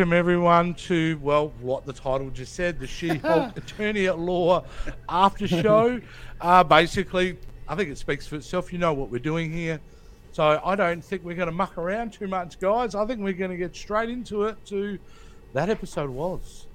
welcome everyone to well, what the title just said, the She-Hulk Attorney at Law after show. Uh, basically, I think it speaks for itself. You know what we're doing here, so I don't think we're going to muck around too much, guys. I think we're going to get straight into it. To that episode was.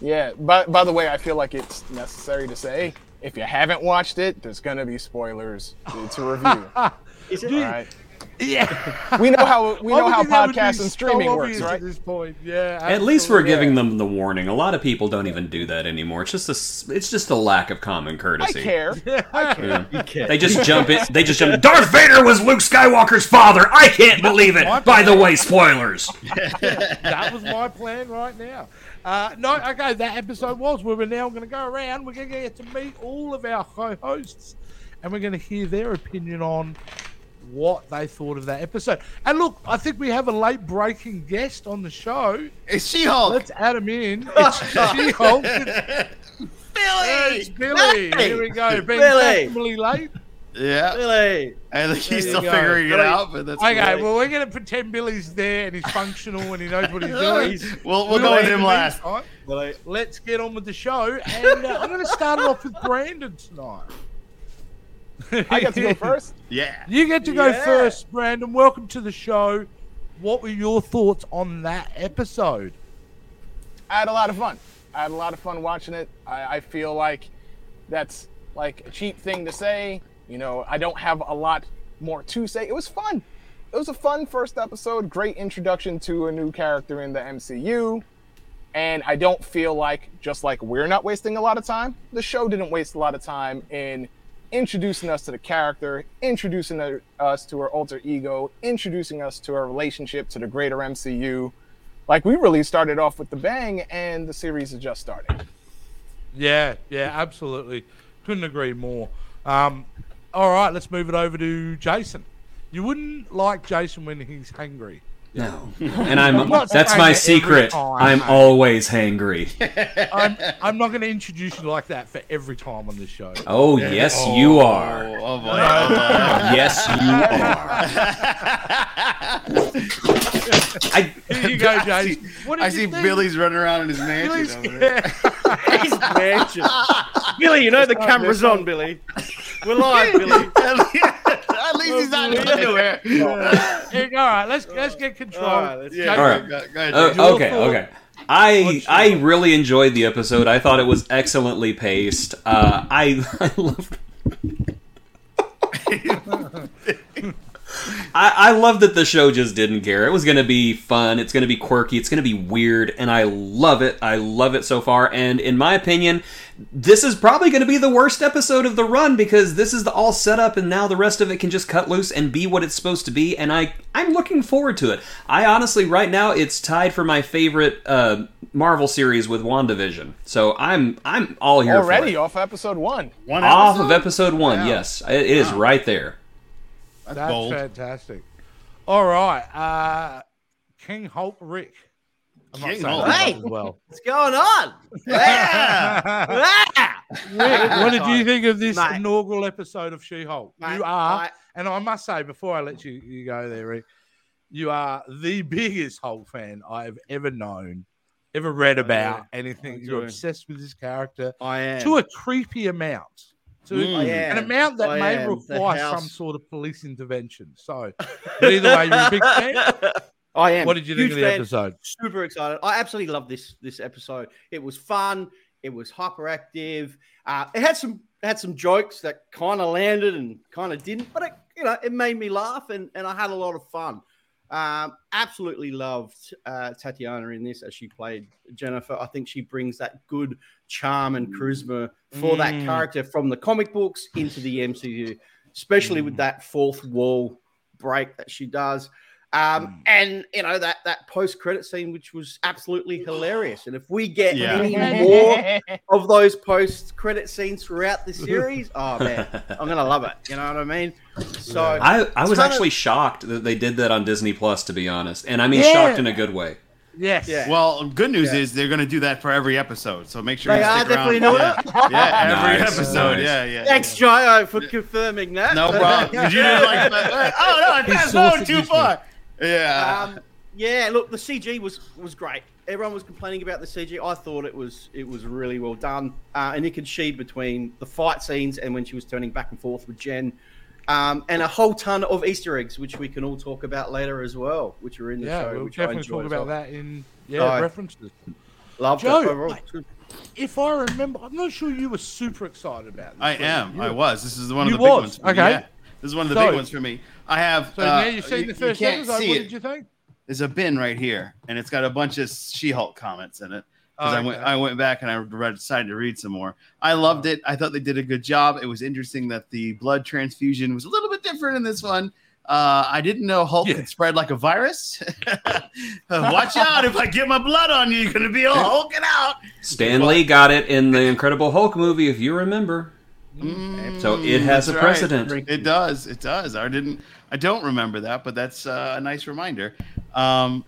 Yeah. By by the way, I feel like it's necessary to say if you haven't watched it, there's gonna be spoilers to review. Is it? Dude, All right. Yeah, We know how we know how think that would be podcasts and streaming so works, right? At this point, yeah. At least we're giving them the warning. A lot of people don't even do that anymore. It's just a, s- it's just a lack of common courtesy. I courtesy. care. I care. Yeah. They just jump in. They just jump. Darth Vader was Luke Skywalker's father. I can't believe it. By the way, spoilers. that was my plan right now. Uh, no, okay, that episode was where we're now going to go around. We're going to get to meet all of our co-hosts, and we're going to hear their opinion on what they thought of that episode. And look, I think we have a late breaking guest on the show. It's She-Hulk. Let's add him in. It's She-Hulk. Billy. It's Billy. Hey, Here we go. Being Billy. fashionably late. Yeah. Billy. I think There he's you still go. figuring it Billy. out, but that's Okay, great. well, we're going to pretend Billy's there and he's functional and he knows what he's doing. We'll we'll go with him last. Meantime, let's get on with the show. And uh, I'm going to start it off with Brandon tonight. I get to go first. Yeah. You get to go Yeah. first, Brandon. Welcome to the show. What were your thoughts on that episode? I had a lot of fun. I had a lot of fun watching it. I, I feel like that's like a cheap thing to say. You know, I don't have a lot more to say. It was fun. It was a fun first episode. Great introduction to a new character in the MCU. And I don't feel like, just like we're not wasting a lot of time, the show didn't waste a lot of time in introducing us to the character, introducing us to her alter ego, introducing us to her relationship to the greater MCU like we really started off with the bang and the series is just starting Yeah, yeah, absolutely. Couldn't agree more. Um, all right, let's move it over to Jason. You wouldn't like Jason when he's hungry. No. And I'm. not That's my secret. I'm always hangry. I'm, I'm not going to introduce you like that for every time on this show. Oh, oh, oh yes, you are. Oh, oh boy. Oh. Yes, you are. I, Here you go, I see, What I you see think? Billy's running around in his Billy's- mansion over there. His mansion. Billy, you know the camera's on, Billy. We're live, Billy. At least he's not in underwear. Here. All right, let's let's get control. All right, let's- Yeah, All right. go, go ahead. Jake. Your okay, okay. I I really enjoyed the episode. I thought it was excellently paced. Uh, I I loved. I, I love that the show just didn't care. It was going to be fun. It's going to be quirky. It's going to be weird, and I love it. I love it so far. And in my opinion, this is probably going to be the worst episode of the run because this is the all set up, and now the rest of it can just cut loose and be what it's supposed to be. And I I'm looking forward to it. I honestly, right now, it's tied for my favorite uh, Marvel series with WandaVision. So I'm I'm all here already for it. off episode one One Off episode? of episode one, Wow. yes, it is Wow. right there. That's That's bold. fantastic. All right, uh, King Hulk Rick. I'm not King saying Hulk. Hey! well. What's going on? Yeah. Rick, what did you think of this Mate. inaugural episode of She-Hulk? You are, I- and I must say before I let you, you go there, Rick, you are the biggest Hulk fan I have ever known, ever read about. Anything I you're do. obsessed with this character I am. to a creepy amount, to Mm. An amount that I may am. Require some sort of police intervention. So, but either way, you're a big fan. I am. What did you think of the fan. episode? Super excited. I absolutely love this this episode. It was fun. It was hyperactive. Uh, it had some had some jokes that kind of landed and kind of didn't, but it you know it made me laugh and and I had a lot of fun. Um, absolutely loved uh, Tatiana in this as she played Jennifer. I think she brings that good charm and charisma for that Mm. character from the comic books into the MCU, especially with that fourth wall break that she does. Um, and you know that that post credit scene, which was absolutely hilarious. And if we get Yeah. any more of those post credit scenes throughout the series, oh man, I'm gonna love it. You know what I mean? So I, I was kinda- actually shocked that they did that on Disney Plus, to be honest, and I mean Yeah. shocked in a good way. Yes. Yeah. Well, good news Yeah. is they're going to do that for every episode. So make sure They you are stick around. definitely yeah. yeah, every Nice, episode. nice. Yeah, yeah. thanks, Joe, for confirming that. No problem. Did you like that? Oh no, I He's passed so on too far. Yeah. Um, Yeah, look, the CG was was great. Everyone was complaining about the CG. I thought it was it was really well done. Uh, and you could see between the fight scenes and when she was turning back and forth with Jen, um, and a whole ton of Easter eggs, which we can all talk about later as well, which are in the Yeah, show. we'll which definitely enjoyed talk about well. that in yeah Right. references. Loved Joe, it overall. mate. If I remember, I'm not sure you were super excited about this. I am. you? I was. This is one You of the big was, ones. Okay. Yeah. This is one of the So- big ones for me. I have. So uh, now you've seen you- the first you can't episode. see What it. did you think? There's a bin right here, and it's got a bunch of She-Hulk comments in it. Because Oh, I went, okay. I went back and I read, decided to read some more. I loved it. I thought they did a good job. It was interesting that the blood transfusion was a little bit different in this one. Uh, I didn't know Hulk Yeah. could spread like a virus. Watch out! If I get my blood on you, you're gonna be all hulking out. Stan Lee got it in the Incredible Hulk movie, if you remember. So it has a That's right. precedent. It does. It does. I didn't. I don't remember that, but that's uh, a nice reminder. Um,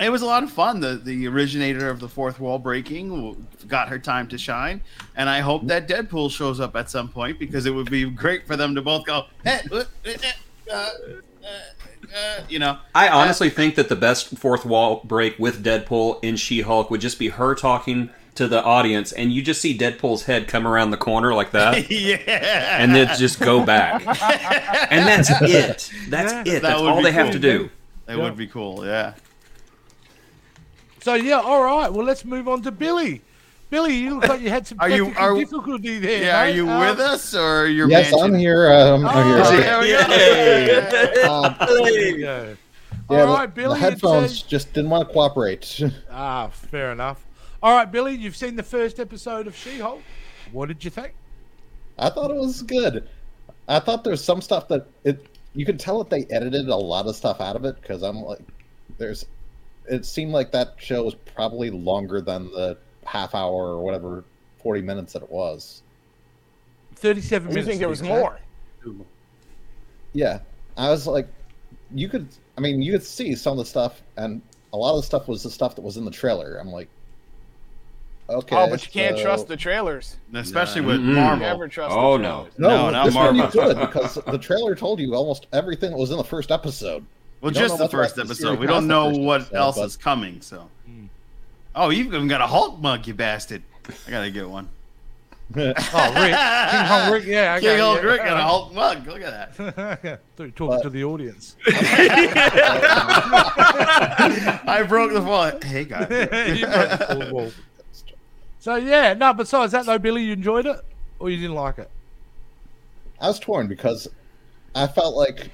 it was a lot of fun. The the originator of the fourth wall breaking got her time to shine, and I hope that Deadpool shows up at some point because it would be great for them to both go, "Eh, uh, uh, uh, uh, uh," you know. I honestly think that the best fourth wall break with Deadpool in She Hulk would just be her talking to the audience, and you just see Deadpool's head come around the corner like that, yeah, and then just go back. and that's it. That's Yeah. it. That That's would all be they have to do. that would be cool. Yeah. So yeah, all right. Well, let's move on to Billy. Billy, you look like you had some Are you- technical are- difficulty there. Yeah. Are you Um, with us or your Yes, mansion? I'm here. Um, I'm Oh, here. There we go. Uh, There you go. yeah, All the- right, Billy. The it's, uh, headphones just didn't want to cooperate. Ah, fair enough. All right, Billy, you've seen the first episode of She-Hulk. What did you think? I thought it was good. I thought there's some stuff that it you could tell that they edited a lot of stuff out of it because I'm like, there's. It seemed like that show was probably longer than the half hour or whatever, forty minutes that it was. Thirty-seven You minutes. think there was more? Yeah, I was like, you could. I mean, you could see some of the stuff, and a lot of the stuff was the stuff that was in the trailer. I'm like, okay. oh, but you can't so- trust the trailers. Especially with Mm-mm. Marvel. Never trust Oh, the no. No, No, not this one you Marvel. could because the trailer told you almost everything that was in the first episode. Well, We just the first the episode. We don't know what episode, else but- is coming. So. Hmm. Oh, you've even got a Hulk mug, you bastard! I gotta get one. Oh, Rick. King Kong Rick. Yeah. Okay, King Hulk yeah. Rick and a Hulk mug. Look at that. Yeah, Thought you were talking But- to the audience. I broke the wall. Hey guys. You broke the fourth wall. So yeah, no. Besides that, though, Billy, you enjoyed it, or you didn't like it? I was torn because I felt like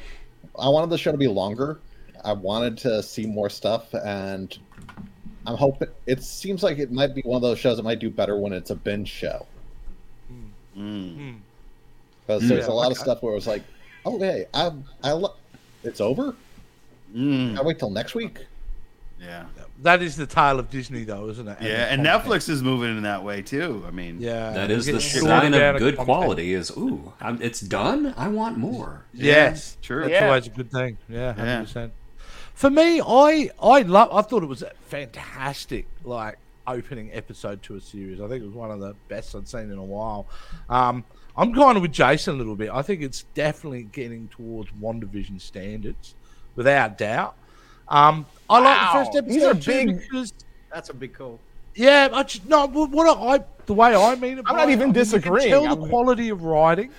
I wanted the show to be longer. I wanted to see more stuff, and I'm hoping it seems like it might be one of those shows that might do better when it's a binge show. Mm. Because there's Yeah, a lot of stuff where it was like, okay, I, I, lo- it's over. Mm. I wait till next week. Yeah. That is the tale of Disney, though, isn't it? Yeah, and Netflix is moving in that way too. I mean, Yeah, That is the get shorter sign of good content. quality. Is ooh, I'm, it's done. I want more. Yes, True. That's Yeah. always a good thing. Yeah, hundred Yeah. percent. For me, I I love. I thought it was a fantastic, like opening episode to a series. I think it was one of the best I'd seen in a while. Um, I'm kind of with Jason a little bit. I think it's definitely getting towards WandaVision standards, without doubt. Um, I like the first episode These are big- because That's a big call. yeah, I just no. What what I the way I mean it. I'm not even I mean, disagreeing. Tell I'm- the quality of writing,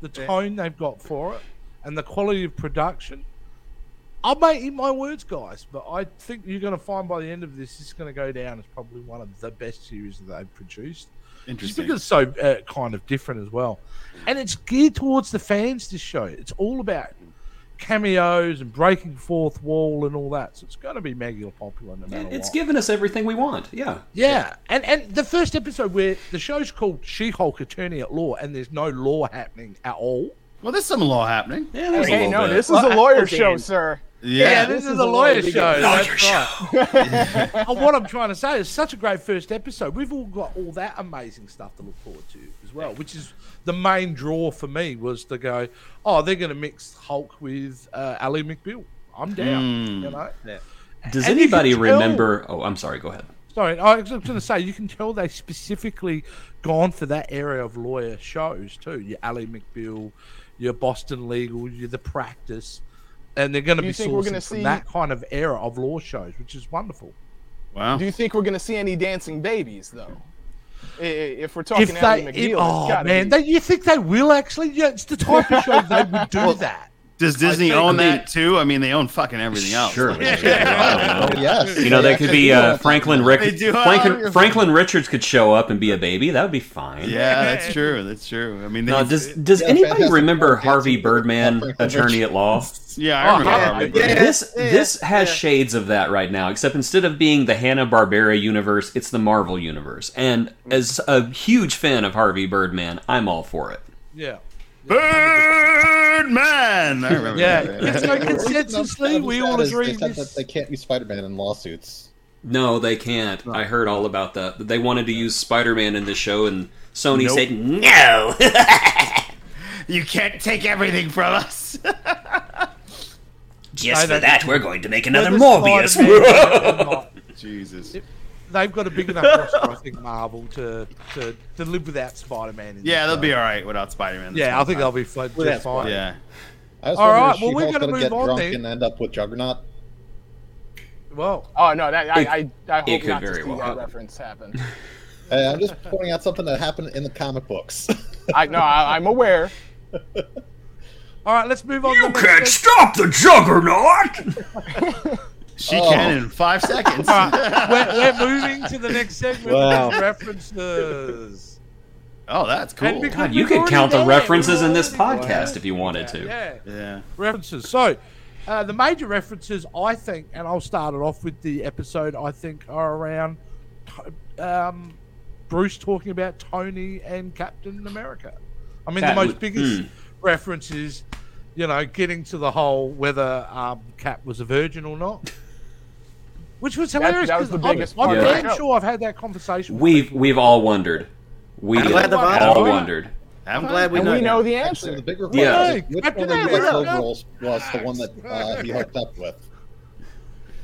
the tone they've got for it, and the quality of production. I may eat my words, guys, but I think you're going to find by the end of this, it's going to go down as probably one of the best series that they've produced. Just Interesting. because it's so uh, kind of different as well, and it's geared towards the fans. This show, it's all about cameos and breaking fourth wall and all that. So it's going to be mega popular no matter It's what. given us everything we want. Yeah. Yeah, and and the first episode where the show's called She-Hulk Attorney at Law, and there's no law happening at all. well, there's some law happening. Yeah, there's a Hey, little no, bit. this is Well, a lawyer show, sir. Yeah, Yeah. this, this is is a a lawyer lawyer show. Lawyer That's right. And what I'm trying to say is such a great first episode. We've all got all that amazing stuff to look forward to as well, which is the main draw for me was to go, oh, they're going to mix Hulk with uh, Ally McBeal. I'm down. Mm. You know. Does and you can anybody tell- remember? Oh, I'm sorry. Go ahead. Sorry, I was going to say you can tell they specifically gone for that area of lawyer shows too. Your Ally McBeal, your Boston Legal, your The Practice. And they're going to be you think we're gonna from see- that kind of era of law shows, which is wonderful. Wow. Do you think we're gonna see any dancing babies though? I- I- If we're talking If Ally they, McBeal, if, oh man, be- they, you think they will actually? Yeah, it's the type of show they would do that. Does Disney think- own I mean- that too? I mean, they own fucking everything else. Sure. Oh, yes. You know, they could be uh, Franklin Rick. They do Franklin, Franklin Richards could show up and be a baby. That would be fine. Yeah, that's true. That's true. I mean, they, Now, does does Yeah, anybody remember Harvey dancing Birdman, attorney at law? yeah, I Oh, remember. yeah, Harvey yeah. Birdman. This this has shades of that right now, except instead of being the Hanna Barbera universe, it's the Marvel universe. And as a huge fan of Harvey Birdman, I'm all for it. Yeah. Birdman. I remember Yeah, that. it's like consensusly, we all agree. They that they can't use Spider-Man in lawsuits. No, they can't. I heard all about that. They wanted to use Spider-Man in the show, and Sony Nope. said no. You can't take everything from us. Just I for that, we're going to make another Morbius. Spider-Man Jesus. They've got a big enough roster, I think, Marvel, to, to, to live without Spider-Man. Yeah, they'll be all right without Spider-Man. Yeah, I think they'll be fine, just fine. Yeah. I was All wondering if well, we're She-Hulk's gonna gonna move get on drunk then. and end up with Juggernaut. Well, Oh no, that I I, I hope it could not to see well that happen. reference happen. Hey, I'm just pointing out something that happened in the comic books. I know. I, I'm aware. all right, let's move on. to the next segment. stop the Juggernaut. She Oh. can in five seconds. All right, we're, we're moving to the next segment. Wow. References. oh, that's cool. God, you we've could already count the done it, we've references in this podcast if you wanted to. Yeah, Yeah. references. So, uh, the major references, I think, and I'll start it off with the episode. I think are around um, Bruce talking about Tony and Captain America. I mean, That the most would- biggest hmm. reference is, you know, getting to the whole whether um, Cap was a virgin or not. Which was hilarious. that was 'cause the I'm- biggest I'm, part damn sure I've had that conversation. with We've people. we've all wondered. We I'm glad they've all answered. wondered. I'm glad we and know we know the Actually, answer. the bigger Yeah. question is which Captain one of the America. Girls was the one that uh, he hooked up with?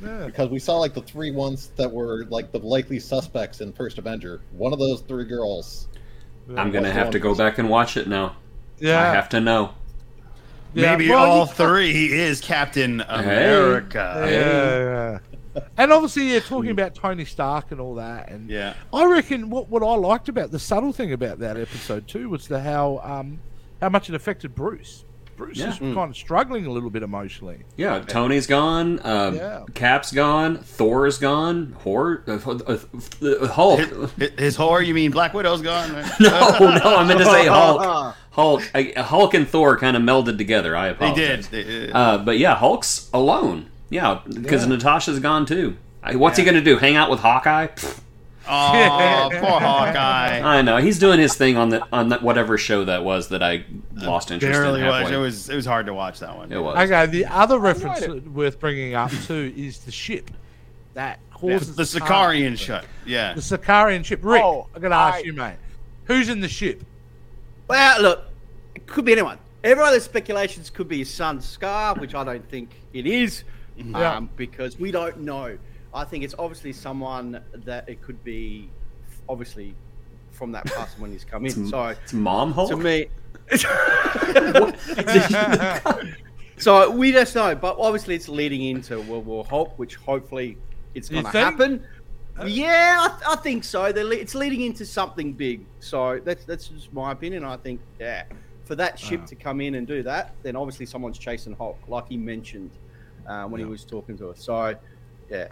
Yeah. Because we saw like the three ones that were like the likely suspects in First Avenger. One of those three girls. I'm gonna have to go back and watch it now. Yeah. I have to know. Yeah. Maybe Well, all you- three is Captain America. Yeah, yeah. And obviously, yeah, talking about Tony Stark and all that, and Yeah. I reckon what, what I liked about the subtle thing about that episode too was the how um how much it affected Bruce. Bruce Yeah. is kind of struggling a little bit emotionally. Yeah, Tony's gone. Um, Yeah. Cap's gone. Thor's gone. Hor- uh, uh, uh, Hulk. His, his whore, you mean Black Widow's gone? no, no, I meant to say Hulk. Hulk. I, Hulk and Thor kind of melded together. I They apologize. did. They- Uh, but yeah, Hulk's alone. Yeah, because Yeah. Natasha's gone too. I- What's he gonna do? Hang out with Hawkeye? Pfft, oh, poor Hawkeye. I know he's doing his thing on the on that whatever show that was that I lost interest Barely in. was. It was. It was hard to watch that one. It was. Okay, the other reference worth bringing up too is the ship that Yeah, causes the Sakaaran ship. Yeah. The Sakaaran ship. Rick, Oh, I'm gonna ask I- you, mate, who's in the ship? Well, look, it could be anyone. Everyone, there's speculations could be his son Skaar, which I don't think it is, Yeah. um, because we don't know. I think it's obviously someone that it could be, obviously, from that past when he's come in. So It's Mom Hulk. to me, so we just know. But obviously, it's leading into World War Hulk, which hopefully it's going to think? happen. Yeah, I, I think so. Le- it's leading into something big. So that's that's just my opinion. I think yeah, for that ship Ah. to come in and do that, then obviously someone's chasing Hulk, like he mentioned uh, when he was talking to us. So yeah,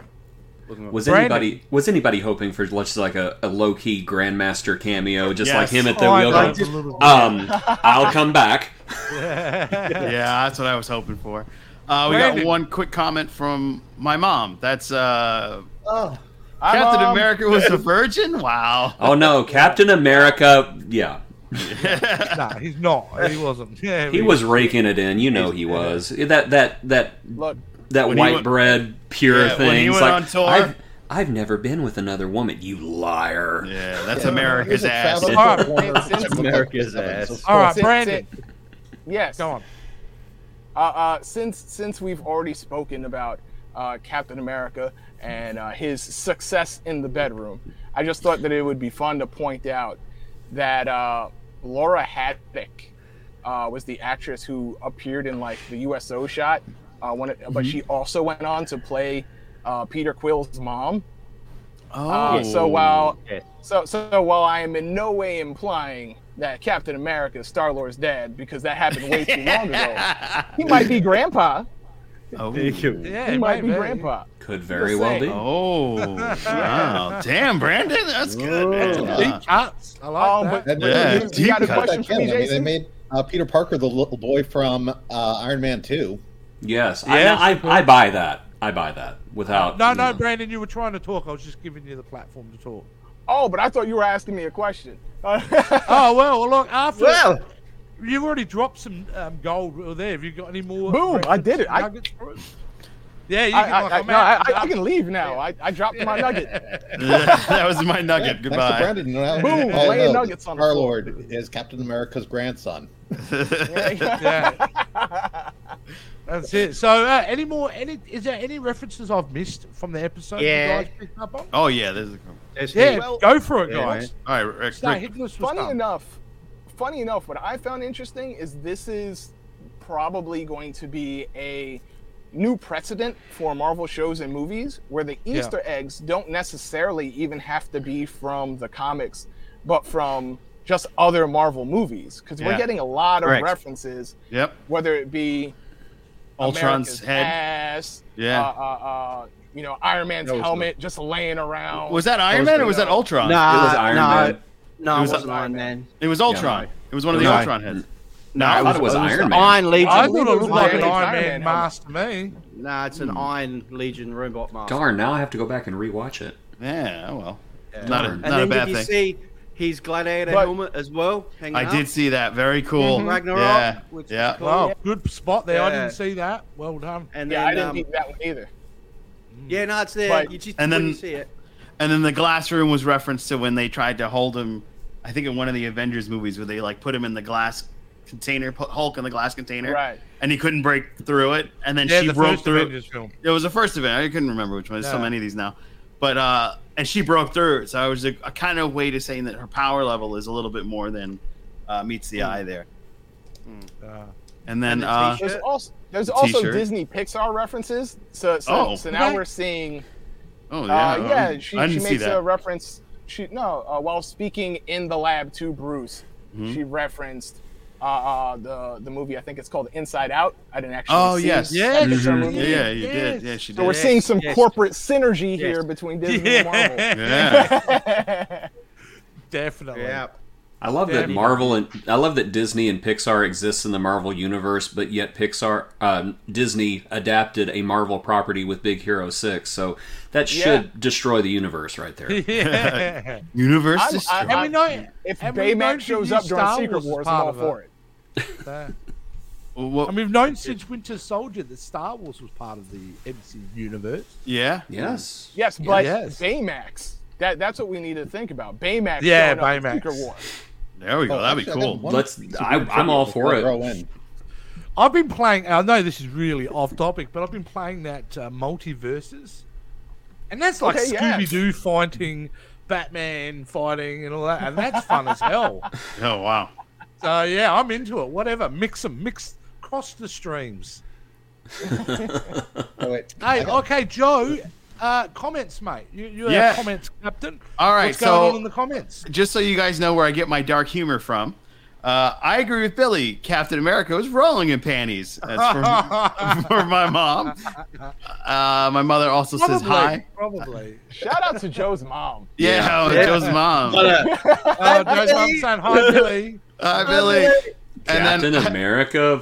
Was Brandon. anybody was anybody hoping for just like a, a low key Grandmaster cameo, just Yes. like him at the Oh, wheel? liked going, it a little bit. Um, I'll come back. yeah, that's what I was hoping for. Uh, we Brandon. got one quick comment from my mom. That's uh, Oh, Captain America was a virgin. Wow. Oh no, Captain America! Yeah, nah, he's not. He wasn't. Yeah, he was raking it in. You know he was that that that Look, that white went- bread pure Yeah, thing. when he went like, on tour- I've, I've never been with another woman. You liar. Yeah, that's Yeah. America's ass. traveler All right. for Warner Since- Brothers. America's ass. All right, Since- Brandon, yes. go on. Uh, uh, since since we've already spoken about uh, Captain America and uh, his success in the bedroom, I just thought that it would be fun to point out that uh, Laura Haddock uh, was the actress who appeared in like the USO shot Uh, one, of- but she also went on to play uh, Peter Quill's mom. Oh, Uh, so while Yes. so so while I am in no way implying that Captain America is Star Lord's dad because that happened way too long ago, he might be Grandpa. Oh, Yeah, He might be maybe. Grandpa. Could very Just well saying. be. oh, wow, damn, Brandon, that's good. That's Ooh. a Deep cuts. I like Um, that. but, And but Yeah, you, you deep got a cut. question for me, can. I mean, they made uh, Peter Parker the little boy from uh, Iron Man 2. Yes, Yes. I, I, I buy that. I buy that without. no, no, know. Brandon, you were trying to talk. I was just giving you the platform to talk. Oh, but I thought you were asking me a question. Oh well, look after. Well, You've already dropped some um, gold there. Have you got any more? Boom, I did it. I- nuggets for us? Yeah, you I, can. I, like, I, no. I, I can leave now. I, I dropped my nugget. that was my nugget. Thanks Goodbye. Brandon. Now, Boom, all laying know, nuggets on the Star floor. Lord is Captain America's grandson. Yeah. That's it. So, uh, any more? Any? Is there any references I've missed from the episode? Yeah. You guys picked up on? oh yeah, there's a. there's Yeah, Well- go for it, Yeah, guys. All right, Rick. Start Rick hitting us with funny stuff. enough, funny enough, what I found interesting is this is probably going to be a new precedent for Marvel shows and movies where the Yeah. Easter eggs don't necessarily even have to be from the comics, but from just other Marvel movies. Because we're getting a lot of Correct. references, Yep. whether it be Ultron's America's head. ass, Yeah. uh, uh, uh, you know, Iron Man's That was helmet just laying around. Was that Iron was Man or was that Ultron? Nah, It was Iron no, Man. No, It it, was wasn't Iron Iron Man. Man. It was Ultron. no. It was one of the No. Ultron heads. No, I it thought was, it was it was Iron Man. Iron Legion. I thought it looked like an Iron Iron Man Man mask to me. Nah, it's an Iron Legion robot mask. Darn, now I have to go back and rewatch it. Yeah. oh Well. Yeah. Not a And not and a then bad did you thing. see his gladiator But- helmet as well? Hanging I up? did see that. Very cool. Mhm. Ragnarok. Yeah. Which Yeah. Was cool. Wow, good spot there. I didn't see that. Well done. And yeah, then, I didn't um, see that one either. yeah, no, it's there. But- you just, and when then- you see it. And then the glass room was referenced to when they tried to hold him. I think in one of the Avengers movies where they like put him in the glass container, put Hulk in the glass container, Right. and he couldn't break through it. And then Yeah, she the broke first through. Avengers film. It was the first event. I couldn't remember which one. There's so many of these now. But uh and she broke through. So I was a, a kind of way to saying that her power level is a little bit more than uh, meets the eye there. Uh, And then And the uh. There's also there's also Disney Pixar references. So so, Oh. so now Okay. we're seeing. Oh Uh, yeah, yeah, um, she, I she didn't see makes that. a reference. She no, uh, while speaking in the lab to Bruce, Mhm. she referenced uh, uh, the the movie. I think it's called Inside Out. I didn't actually. Oh, see yes. Yes, Pixar Mhm. movie. Yeah, yeah, you Yes. did. Yeah, she So we're did. seeing some yes. corporate synergy Yes. here between Disney and Marvel. Yeah. definitely. Yeah. I love that Definitely. Marvel and I love that Disney and Pixar exists in the Marvel universe, but yet Pixar um, Disney adapted a Marvel property with Big Hero Six, so that should Yeah. destroy the universe right there. yeah. Universe I'm- destroyed. I- And we know If and we've Baymax shows up during Star Secret Wars I'm part all of for it. it. Well, and we've known since Winter Soldier that Star Wars was part of the MC universe. yeah. Yes. Yes, but Yes. Baymax. That that's what we need to think about. Baymax. Yeah, showing up in Baymax. Secret Wars. There we go. Oh, That'd be actually, I cool. Let's- I, I'm all for it. I've been playing. I know this is really off topic, but I've been playing that uh, MultiVersus, and that's like Okay, yeah. Scooby Doo fighting, Batman fighting, and all that, and that's fun as hell. Oh wow. So yeah, I'm into it. Whatever, mix them, mix cross the streams. Oh, wait. Hey, okay, Joe. Uh, comments, mate. You, you're Yeah. our comments captain. All right, What's going so- on in the comments? Just so you guys know where I get my dark humor from. Uh, I agree with Billy. Captain America was rolling in panties. That's for, for my mom. Uh, my mother also says hi. probably. Shout out to Joe's mom. Yeah, oh, Yeah. Joe's mom. But, Oh, Joe's mum saying hi, Billy. Hi, Billy. And Captain then, America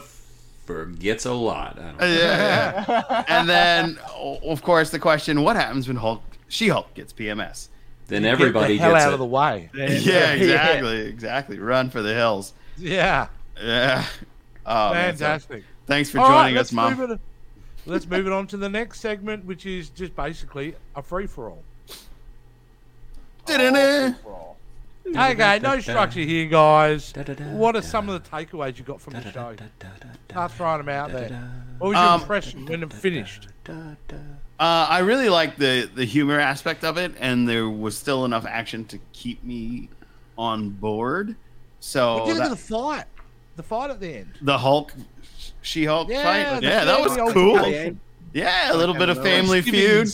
forgets a lot. I don't yeah, yeah. and then, of course, the question: What happens when Hulk, She-Hulk, gets PMS? Then everybody Get the hell gets out it. of the way. Yeah, exactly, exactly. Run for the hills. Yeah, Yeah. Oh, man, so fantastic. thanks for All right, joining us, let's Mom. Move it, let's move it on to the next segment, which is just basically a free for all. Da-da-da. Okay, no structure here, guys. What are some of the takeaways you got from the show? Start throwing them out there. What was your Um, impression when it finished? Uh, I really like the the humor aspect of it, and there was still enough action to keep me on board. So What did you think that- of the fight? The fight at the end. the Hulk She-Hulk Yeah, fight. the Yeah, that was family cool. ultimate. Yeah, a little bit of Family It's feud.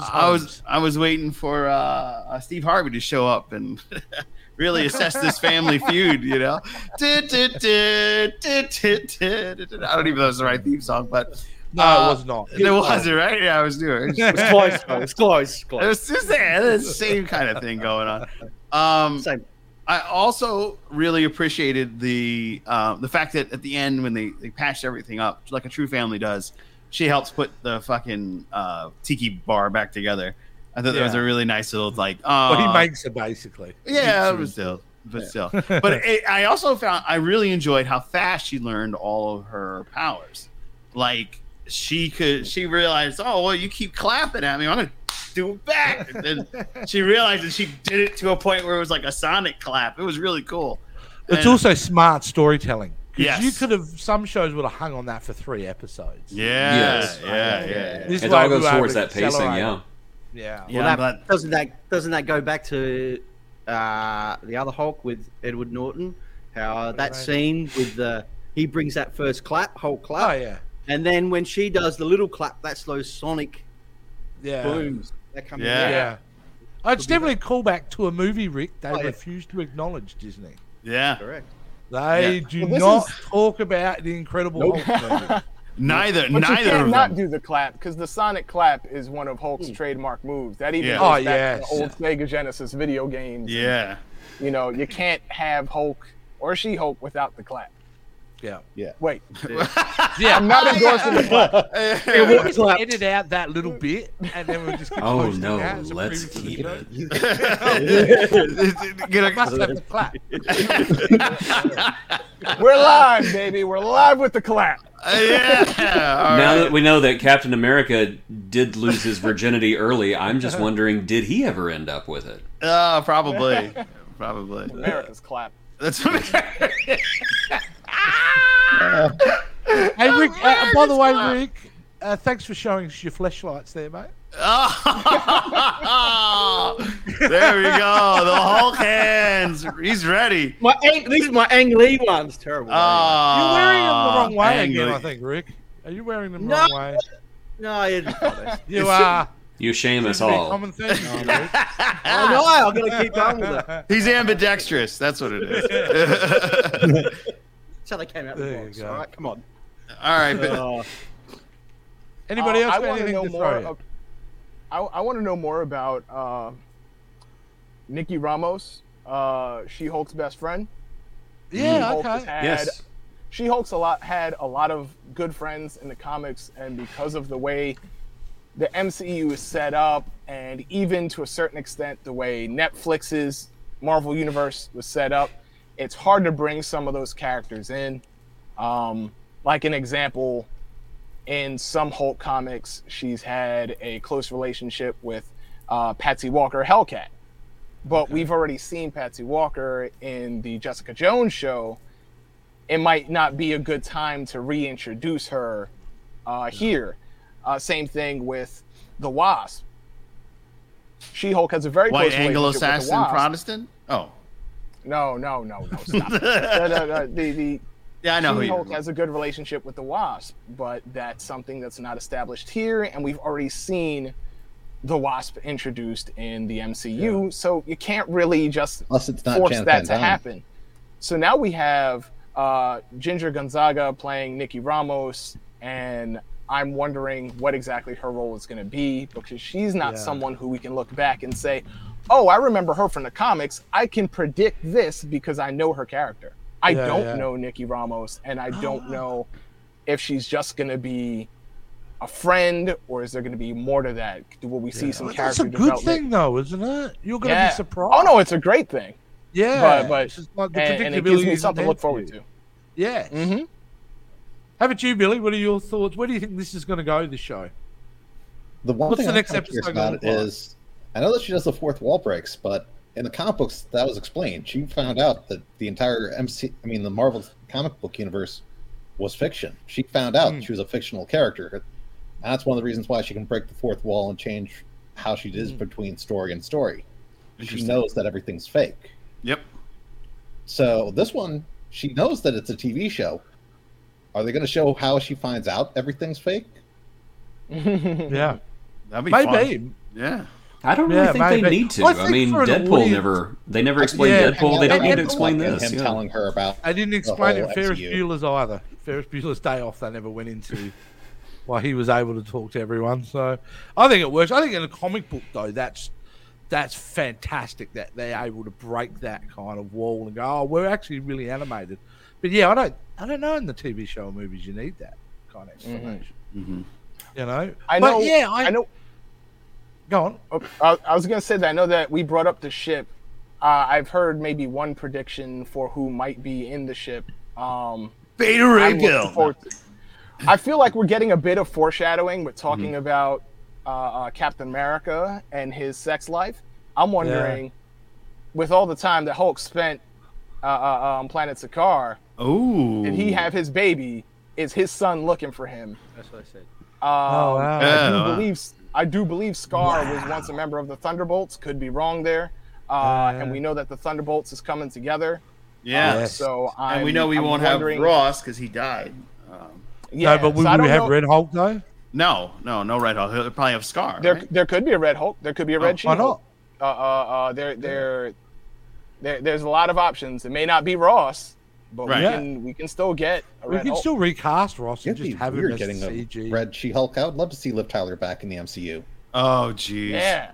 I was. I was waiting for uh, uh, Steve Harvey to show up and really assess this family feud. You know, I don't even know if it's the right theme song, but No, uh, it was not. it wasn't right. Yeah, I was doing. It It was close, though. It was close. It close. was just there. The same kind of thing going on. Um, Same. I also really appreciated the uh, the fact that at the end when they, they patched everything up like a true family does, she helps put the fucking uh, tiki bar back together. I thought that was a really nice little like. Well, he uh, makes it basically. yeah, but still, but still. But it, I also found I really enjoyed how fast she learned all of her powers. Like she could, she realized, oh well, you keep clapping at me, I'm gonna do it back. And then she realized that she did it to a point where it was like a sonic clap. It was really cool. It's And- also smart storytelling. 'Cause Yes. You could have, some shows would have hung on that for three episodes. yeah, Yes. yeah, yeah, yeah. This It all goes towards that pacing, yeah. Yeah. Yeah, well, I'm that, glad- doesn't that doesn't that go back to uh, the other Hulk with Edward Norton? How that Right. scene with the he brings that first clap, Hulk clap. Oh, yeah. and then when she does the little clap, that's those sonic Yeah. booms that come. Yeah. in. Yeah. Oh, it's definitely a callback to a movie, Rick. They Oh, yeah. refuse to acknowledge Disney. yeah. correct. They Yeah. do Well, not is- talk about the Incredible Nope. Hulk movie. Neither, But you neither can't not do the clap because the sonic clap is one of Hulk's hmm. trademark moves. That even Yeah. goes Oh, back yes. to the old Sega Genesis video games. Yeah, You know, you can't have Hulk or She Hulk without the clap. Yeah. Wait, Yeah. I'm not endorsing the clap. Yeah, we'll just edit out that little bit, and then we'll just. Oh, keep Oh no, that as a let's preview for the keep it. Get I a- must have the clap. We're live, baby. We're live with the clap. Uh, yeah. all Now right. that we know that Captain America did lose his virginity early, I'm just uh-huh. wondering, did he ever end up with it? Oh, probably, probably. America's clap. That's Hey, Rick. Uh, by the way, Rick, uh, thanks for showing us your flashlights there, mate. oh, there we go. The Hulk hands. He's ready. My Ang- these are my Ang Lee ones. Terrible. Oh, You're wearing them the wrong way angry. again, I think, Rick. Are you wearing them the No. wrong way? no, I didn't. You are. You shame us all. common thing. you do, know. I'm gonna keep going with it. He's ambidextrous. That's what it is. That's how they came out of the There you box. go. All right, come on. All right, but Uh, Anybody Uh, else I got want to anything know to more. throw? in? Of, I, I want to know more about uh, Nikki Ramos, uh, She Hulk's best friend. Yeah, She-Hulk has okay. had- Yes. She Hulk's a lot had a lot of good friends in the comics, and because of the way the MCU is set up, and even to a certain extent the way Netflix's Marvel Universe was set up, it's hard to bring some of those characters in. Um, like an example, in some Hulk comics, she's had a close relationship with uh, Patsy Walker Hellcat. But we've already seen Patsy Walker in the Jessica Jones show. It might not be a good time to reintroduce her uh, here. Uh, same thing with the Wasp. She Hulk has a very white close relationship with the Anglo-Saxon. Protestant. Oh, No, no, no, no. Stop. no, no, the the yeah, I know she. Hulk has a good relationship with the Wasp, but that's something that's not established here, and we've already seen the Wasp introduced in the MCU, so you can't really just force Jan that to happen. So now we have uh, Ginger Gonzaga playing Nikki Ramos, and I'm wondering what exactly her role is going to be because she's not Yeah. someone who we can look back and say, "Oh, I remember her from the comics. I can predict this because I know her character." I Yeah, don't yeah. know Nikki Ramos, and I don't know if she's just going to be a friend or is there going to be more to that? Will we see some That's character a good thing, though, isn't it? You're going to Yeah. be surprised. Oh no, it's a great thing. yeah, but- but- it's just like the and, and it gives me something to look forward to. Yeah. Mm-hmm. How about you, Billy? What are your thoughts? Where do you think this is going to go? This show? The one What's thing the I'm next curious episode gonna about look like? is I know that she does the fourth wall breaks, but in the comic books that was explained. She found out that the entire MC, I mean, the Marvel comic book universe was fiction. She found out Hmm. she was a fictional character. And that's one of the reasons why she can break the fourth wall and change how she is Hmm. between story and story. She knows that everything's fake. Yep. So this one, she knows that it's a TV show, Are they going to show how she finds out everything's fake? Yeah, That'd be maybe. fun. Yeah. I don't Yeah, really think they maybe. need to. Well, I I, mean, Deadpool audience- never. They never explained Yeah, Deadpool. They don't need to explain this. Him yeah. telling her about. I didn't the explain whole it. Ferris MCU. Bueller's either. Ferris Bueller's Day Off. They never went into why he was able to talk to everyone. So I think it works. I think in a comic book though, that's that's fantastic that they're able to break that kind of wall and go, oh, we're actually really animated. But yeah, I don't, I don't know in the TV show or movies you need that kind of explanation. Mhm. You know, I But know. yeah, I, I know. Go on. Oh, I, I was gonna say that I know that we brought up the ship. Uh, I've heard maybe one prediction for who might be in the ship. Um, Beta I'm Ray looking Bill. I feel like we're getting a bit of foreshadowing with talking Mm-hmm. about uh, uh, Captain America and his sex life. I'm wondering, with all the time that Hulk spent uh, uh, on planet Sakaar, did he have his baby? Is his son looking for him? That's what I said. Um, Oh, wow. I Yeah, do wow. believe I do believe Skaar was once a member of the Thunderbolts. Could be wrong there. Uh, Yeah. and we know that the Thunderbolts is coming together. Yeah. Uh, so I'm, And we know we I'm won't wondering- have Ross because he died. Um, Yeah, no, but will so we don't have know- Red Hulk though? no, no, no Red Hulk. He'll probably have Skaar. There, right? there could be a Red Hulk. There could be a Red Why She-Hulk. not? Uh, uh, uh, there, there, there, there's a lot of options. It may not be Ross, but Right. we Yeah. can we can still get a We can Hulk. still recast Ross and It'd just be have him weird as getting a CG. red She-Hulk. I would love to see Liv Tyler back in the MCU. Oh, jeez. yeah.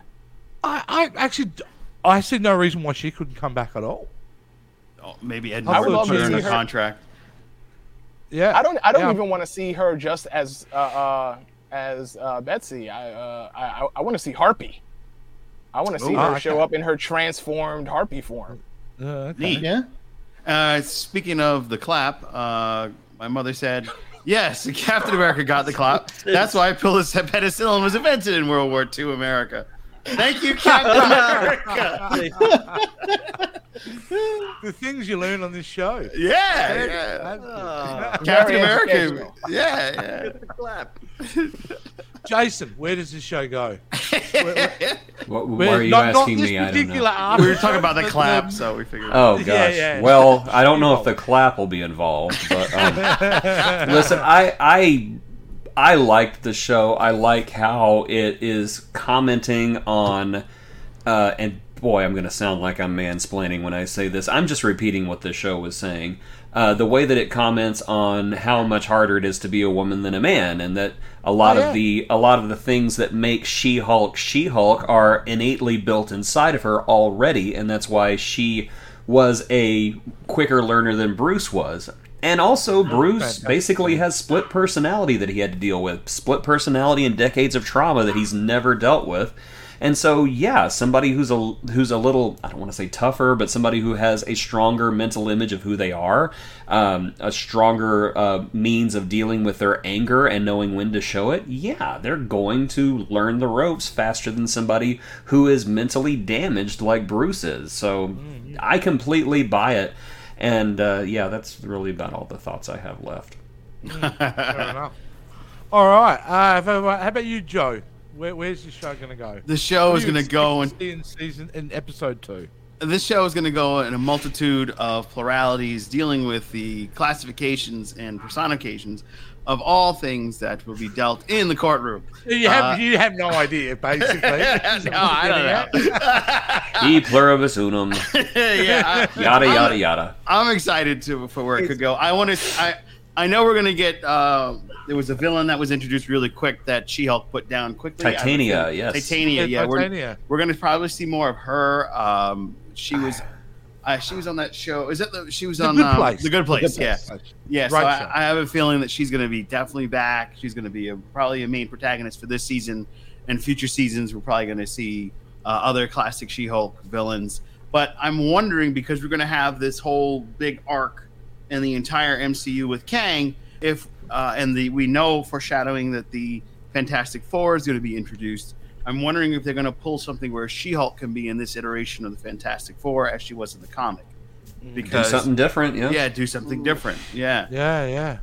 I, I actually, I see no reason why she couldn't come back at all. Oh, maybe Ed I would Norton love put her in see a her- contract. Yeah, I don't I don't Yeah. even want to see her just as uh, uh, as uh, Betsy. I uh, I, I want to see Harpy. I want to see Ooh. her Ah, show up in her transformed Harpy form. Uh, okay. Neat. Yeah. Uh, speaking of the clap, uh, my mother said, "Yes, Captain America got the clap. That's why penicillin was invented in World War II America." Thank you, Captain America. The things you learn on this show. Yeah, yeah. Uh, Captain America. educational. Yeah, yeah. Clap. Jason, where does this show go? What, why Where- are you not, not asking this me? I don't know. arc, we were talking about the clap, um, so we figured. Oh Yeah, gosh. yeah. Well, I don't know if the clap will be involved, but um, listen, I I I liked the show. I like how it is commenting on, uh, and boy, I'm going to sound like I'm mansplaining when I say this. I'm just repeating what the show was saying. Uh, the way that it comments on how much harder it is to be a woman than a man, and that a lot Oh, yeah. of the a lot of the things that make She-Hulk She-Hulk are innately built inside of her already, and that's why she was a quicker learner than Bruce was. And also, Bruce fantastic. basically has split personality that he had to deal with, split personality and decades of trauma that he's never dealt with. And so, yeah, somebody who's a who's a little I don't want to say tougher, but somebody who has a stronger mental image of who they are, um, a stronger uh, means of dealing with their anger and knowing when to show it. Yeah, they're going to learn the ropes faster than somebody who is mentally damaged like Bruce is. So, I completely buy it. And uh, yeah, that's really about all the thoughts I have left. Fair enough. All right. Uh, how about- how about you, Joe? Where, where's this show going to go? The show What is do you going to go and expect to see in season in episode two. this show is going to go in a multitude of pluralities dealing with the classifications and personifications of all things that will be dealt in the courtroom. You have Uh, you have no idea, basically. no, I don't know. E pluribus unum, yeah, I, yada I'm- yada yada. I'm excited to for where it could go. I want to. I I know we're gonna get. Uh, there was a villain that was introduced really quick that She-Hulk put down quickly. I have a Titania, feeling- yes. Titania. Yeah, Yeah, we're we're gonna probably see more of her. Um, she was. Uh, she was on that show. Is that the? She was The on Good um, Place. The Good Place. Good yeah. Place. Yeah, so I. I have a feeling that she's going to be definitely back. She's going to be a, probably a main protagonist for this season, and future seasons we're probably going to see uh, other classic She-Hulk villains. But I'm wondering because we're going to have this whole big arc in the entire MCU with Kang, if uh, and the we know foreshadowing that the Fantastic Four is going to be introduced. I'm wondering if they're going to pull something where She-Hulk can be in this iteration of the Fantastic Four as she was in the comic. Do Because something different, yeah. yeah, do something different. Yeah. Yeah, yeah.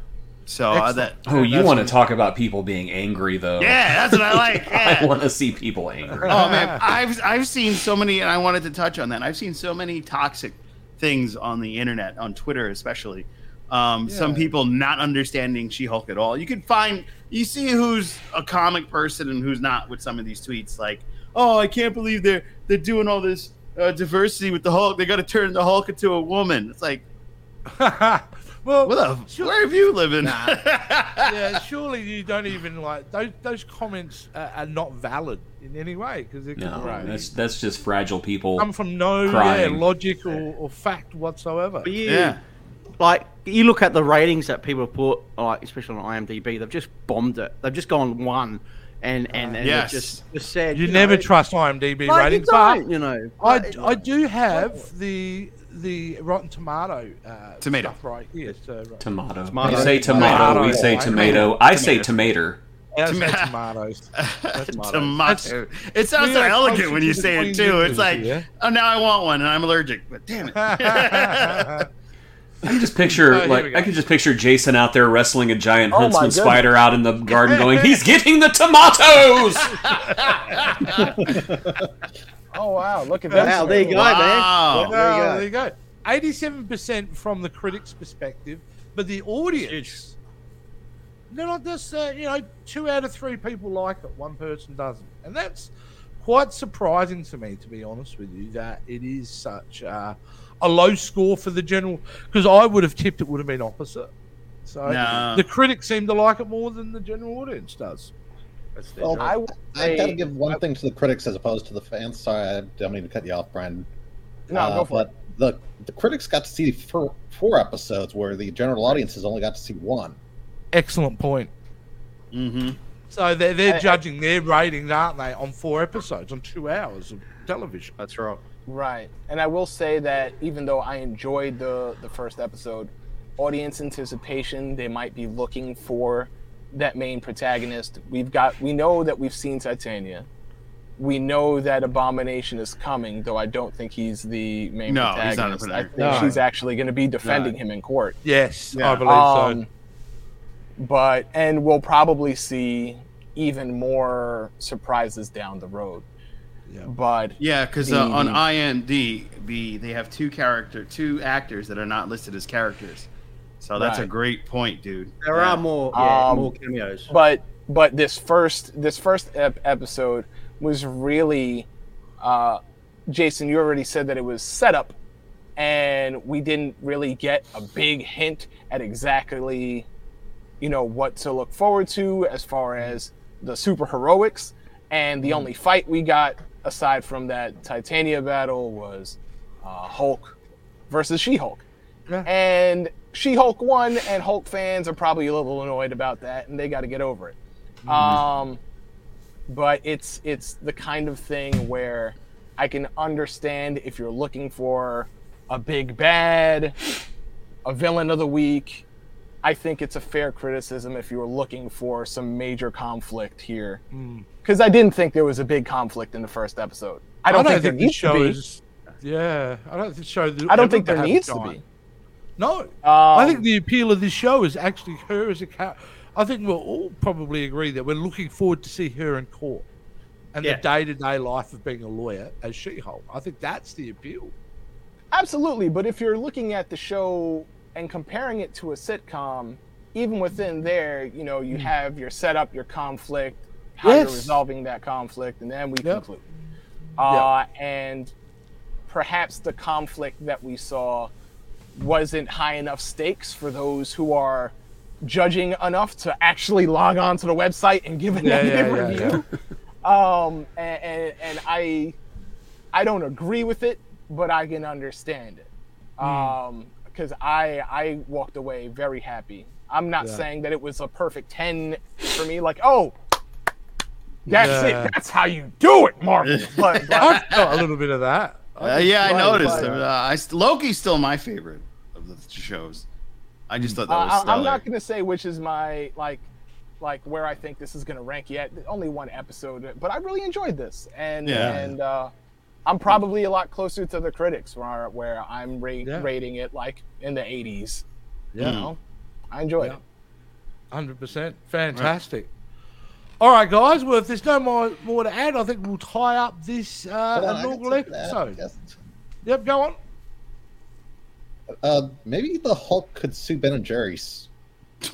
So uh, that Oh, you want to talk about people being angry, though? Yeah, that's what I like. I want to see people angry. oh man, I've I've seen so many, and I wanted to touch on that. I've seen so many toxic things on the internet, on Twitter especially, Um, Some people not understanding She-Hulk at all. You can find you see who's a comic person and who's not with some of these tweets. Like, oh, I can't believe they're they're doing all this uh, diversity with the Hulk. They got to turn the Hulk into a woman. It's like, well, what the? Sure. Where have you living? yeah, surely you don't even like those. Those comments are, are not valid in any way because they No, could that's that's just fragile people. come from no yeah, Crying. logic or, or fact whatsoever. But you, Yeah. like you look at the ratings that people have put, like especially on IMDb, they've just bombed it. They've just gone one, and and, and Yes. they've just, just said You know, never trust IMDb like, ratings, you but don't, you know. I, I do have the the Rotten Tomato uh, Tomato. stuff right here. So right. Tomato. Tomato. You say tomato, we say tomato. I say tomato. Yeah, tomatoes. Tomatoes. Tomato. It sounds so elegant when you say it too. It's like, yeah. oh, now I want one and I'm allergic. But damn it. I can just picture Oh, like I can just picture Jason out there wrestling a giant Oh, huntsman goodness. spider out in the garden, going, "He's getting the tomatoes." Oh wow, look at that. Wow, there you go, Wow. man. Well, There you go. there you go. Eighty-seven percent from the critics' perspective, but the audience. They're not just uh, you know two out of three people like it, one person doesn't, and that's quite surprising to me, to be honest with you, that it is such uh, a low score for the general. Because I would have tipped it would have been opposite. So No. the critics seem to like it more than the general audience does. That's their Well. I would I gotta give one thing to the critics as opposed to the fans. Sorry, I don't mean to cut you off, Brian. No, Uh, go for it. but the the critics got to see four, four episodes, where the general audience has only got to see one. Excellent point. hmm So they're, they're I- judging their ratings, aren't they, on four episodes, on two hours of television. That's right. Right. And I will say that even though I enjoyed the the first episode, audience anticipation, they might be looking for that main protagonist. We've got we know that we've seen Titania. We know that Abomination is coming, though I don't think he's the main No, he's not a protagonist. I think. No. she's actually going to be defending him in court. Yes, Yeah. I believe Um, so. but and we'll probably see even more surprises down the road. Yeah. But Yeah, because uh, on The- IMDb they have two character, two actors that are not listed as characters. So that's a great point, dude. There Yeah. are more, yeah, Um, more cameos. but but this first this first ep- episode was really uh jason you already said that it was setup and we didn't really get a big hint at exactly you know what to look forward to as far as the super heroics and the only fight we got aside from that titania battle was uh, hulk versus she-hulk Yeah. and she-hulk won and hulk fans are probably a little annoyed about that and they got to get over it um, but it's it's the kind of thing where I can understand if you're looking for a big bad, a villain of the week. I think it's a fair criticism if you were looking for some major conflict here, Mm. because I didn't think there was a big conflict in the first episode. I don't, think, there the needs show to be. is. Yeah, I don't think the show. I don't think there needs to be. No, Um, I think the appeal of this show is actually her as a character. I think we'll all probably agree that we're looking forward to see her in court and Yeah. the day-to-day life of being a lawyer as She-Hulk. I think that's the appeal. Absolutely, but if you're looking at the show and comparing it to a sitcom, even within there, you know, you have your setup, your conflict, how Yes. you're resolving that conflict, and then we Yep. conclude. Uh, And perhaps the conflict that we saw wasn't high enough stakes for those who are judging enough to actually log on to the website and give a Yeah, yeah, negative yeah, review. Um, and, and, and I, I don't agree with it, but I can understand it. Hmm. Um, because I I walked away very happy. I'm not Yeah. saying that it was a perfect ten for me. Like, oh, that's Yeah. it. That's how you do it, Marvel. But, but I felt a little bit of that. Uh, yeah, I noticed. right. Uh, I, Loki's still my favorite of the shows. I just thought that was Uh, I- stellar. I'm not gonna say which is my like like where I think this is gonna rank yet. Only one episode, but I really enjoyed this, and Yeah. and uh, I'm probably a lot closer to the critics where where I'm ra- Yeah. rating it like in the 80s. Yeah. You know, I enjoyed Yeah. it. Hundred percent, fantastic. All right, guys. Well, if there's no more more to add, I think we'll tie up this uh, Hold on, I got inaugural something to add, episode. Yep, go on. Uh, maybe the Hulk could sue Ben and Jerry's.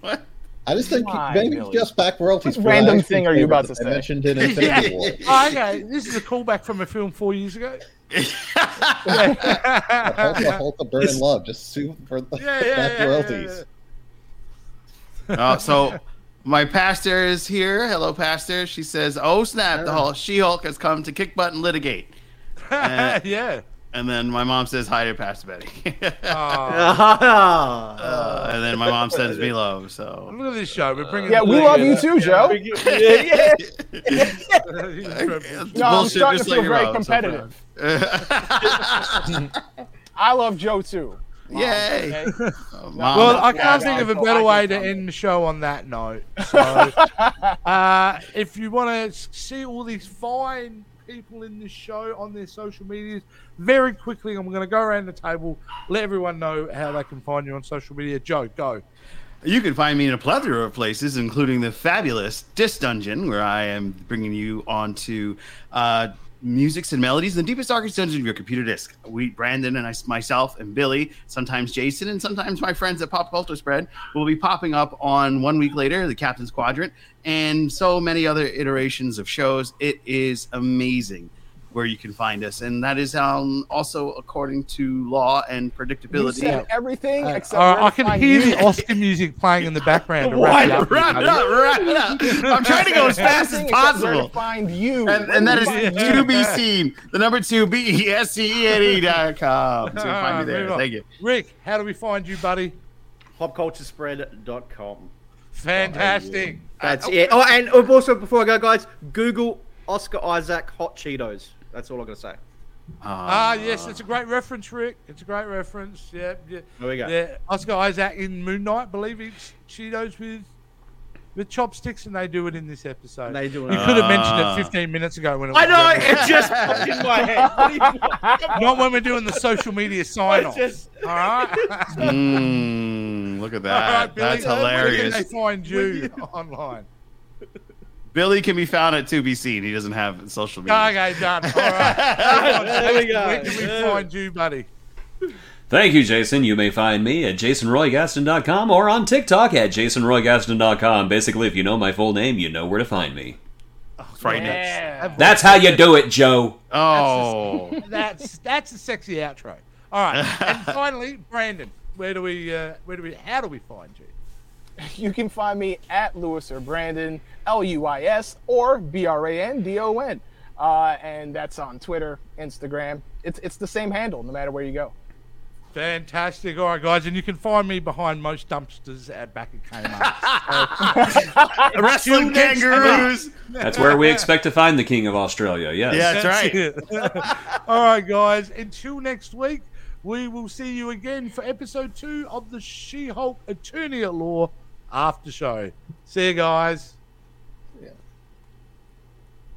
what? I just think Why, maybe Billy? just back royalties. What for that random ice thing are you about to they say? Mentioned in Infinity War. Oh, okay, this is a callback from a film four years ago. The Hulk, the Hulk of Burn and Love. Just sue for the Yeah, yeah, back yeah, royalties. Uh, so my pastor is here. Hello, pastor. She says, "Oh snap! The Hulk, She-Hulk has come to kick butt and litigate." Uh, yeah. And then my mom says hi to Pastor Betty. Oh, Ah. Uh, and then my mom sends me love. So look at this show. We're bringing. Yeah, we love in. you too, Joe. yeah, yeah. No, I'm starting to feel very competitive. I love Joe too. Mom, Yay! okay? Oh, Mom. Well, I can't yeah, think of a thought- better way to so. end the show on that note. So, uh, if you want to see all these fine people in this show on their social medias, very quickly, I'm going to go around the table, let everyone know how they can find you on social media. Joe, go. You can find me in a plethora of places, including the fabulous Disc Dungeon, where I am bringing you onto uh, musics and melodies, the deepest, darkest dungeon of your computer disk. We, Brandon and I, myself and Billy, sometimes Jason, and sometimes my friends at Pop Culture Spread, will be popping up on one week later, the Captain's Quadrant, and so many other iterations of shows. It is amazing where you can find us, and that is um, also according to law and You predictability. said everything Uh, except all where right, to I can hear you. the Oscar music playing in the background. To wrap it up, Wrap it up, wrap it up. I'm trying to go as fast as Everything except where to possible. Find you. And, and that is Yeah. to be seen. The number two B E S C E N E dot com. So All find right, me there. Thank you. Rick, how do we find you, buddy? Popculturespread.com. Fantastic. That's it. Oh, and also before I go, guys, Google Oscar Isaac hot Cheetos. That's all I'm gonna say. Ah, yes, it's a great reference, Rick. It's a great reference. Yeah, yeah. There we go. Yeah, Oscar Isaac in Moon Knight, believe eats Cheetos with with chopsticks, and they do it in this episode. They do it. You could have mentioned Ah. it 15 minutes ago when it I know ready. it just popped in my head. What do you want? Not when we're doing the social media sign off. just- All right. Mm, look at All right, that. Billy, That's Where hilarious. can they find you online? Billy can be found at to be seen. He doesn't have social media. Okay, done. All right. There we go. Where can we find you, buddy? Thank you, Jason. You may find me at jasonroygaston.com or on TikTok at jasonroygaston.com. Basically, if you know my full name, you know where to find me. Frightening. Yeah. That's how you do it, Joe. Oh. That's that's a sexy outro. All right, and finally, Brandon, where do we, uh, where do we, how do we find you? You can find me at Luis or Brandon, L U I S or B R A N D O N. Uh, and that's on Twitter, Instagram. It's, it's the same handle no matter where you go. Fantastic. All right, guys, and you can find me behind most dumpsters at back at Kmart. Wrestling kangaroos. That's where we expect to find the king of Australia. Yes. Yeah, that's right. All right, guys. Until next week, we will see you again for episode two of the She-Hulk Attorney at Law after show. See you guys.